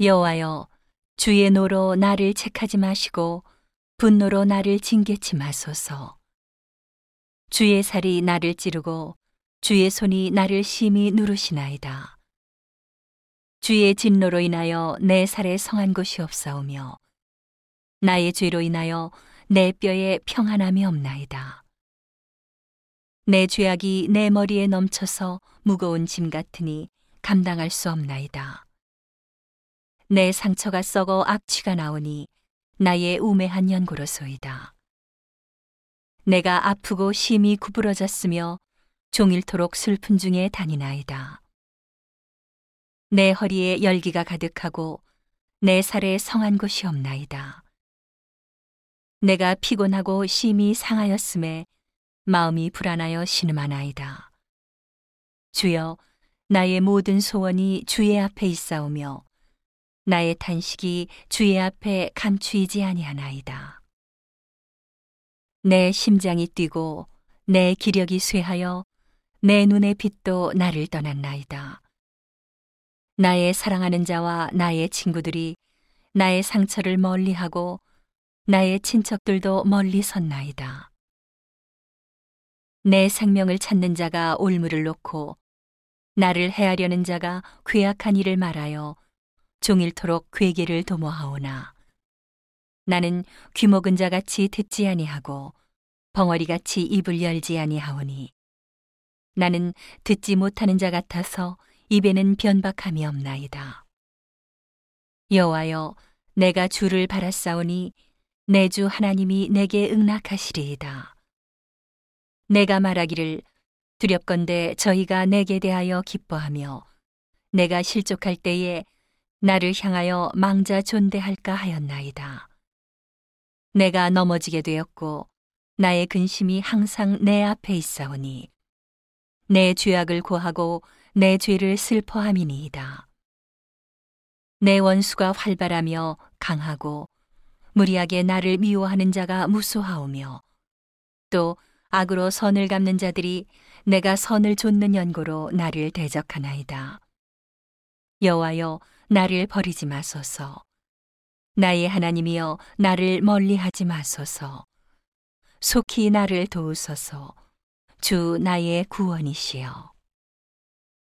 여호와여 주의 노로 나를 책하지 마시고 분노로 나를 징계치 마소서. 주의 살이 나를 찌르고 주의 손이 나를 심히 누르시나이다. 주의 진노로 인하여 내 살에 성한 곳이 없사오며 나의 죄로 인하여 내 뼈에 평안함이 없나이다. 내 죄악이 내 머리에 넘쳐서 무거운 짐 같으니 감당할 수 없나이다. 내 상처가 썩어 악취가 나오니 나의 우매한 연고로소이다. 내가 아프고 심히 구부러졌으며 종일토록 슬픈 중에 다니나이다. 내 허리에 열기가 가득하고 내 살에 성한 곳이 없나이다. 내가 피곤하고 심히 상하였음에 마음이 불안하여 신음하나이다. 주여, 나의 모든 소원이 주의 앞에 있사오며 나의 탄식이 주의 앞에 감추이지 아니하나이다. 내 심장이 뛰고 내 기력이 쇠하여 내 눈의 빛도 나를 떠났나이다. 나의 사랑하는 자와 나의 친구들이 나의 상처를 멀리하고 나의 친척들도 멀리 섰나이다. 내 생명을 찾는 자가 올무를 놓고 나를 해하려는 자가 괴악한 일을 말하여 종일토록 괴계를 도모하오나 나는 귀먹은 자같이 듣지 아니하고 벙어리같이 입을 열지 아니하오니 나는 듣지 못하는 자 같아서 입에는 변박함이 없나이다. 여호와여 내가 주를 바라싸오니 내 주 하나님이 내게 응낙하시리이다. 내가 말하기를 두렵건대 저희가 내게 대하여 기뻐하며 내가 실족할 때에 나를 향하여 망자 존대할까 하였나이다. 내가 넘어지게 되었고 나의 근심이 항상 내 앞에 있사오니 내 죄악을 고하고 내 죄를 슬퍼함이니이다. 내 원수가 활발하며 강하고 무리하게 나를 미워하는 자가 무소하오며 또 악으로 선을 갚는 자들이 내가 선을 좇는 연고로 나를 대적하나이다. 여호와여 나를 버리지 마소서. 나의 하나님이여 나를 멀리하지 마소서. 속히 나를 도우소서. 주 나의 구원이시여.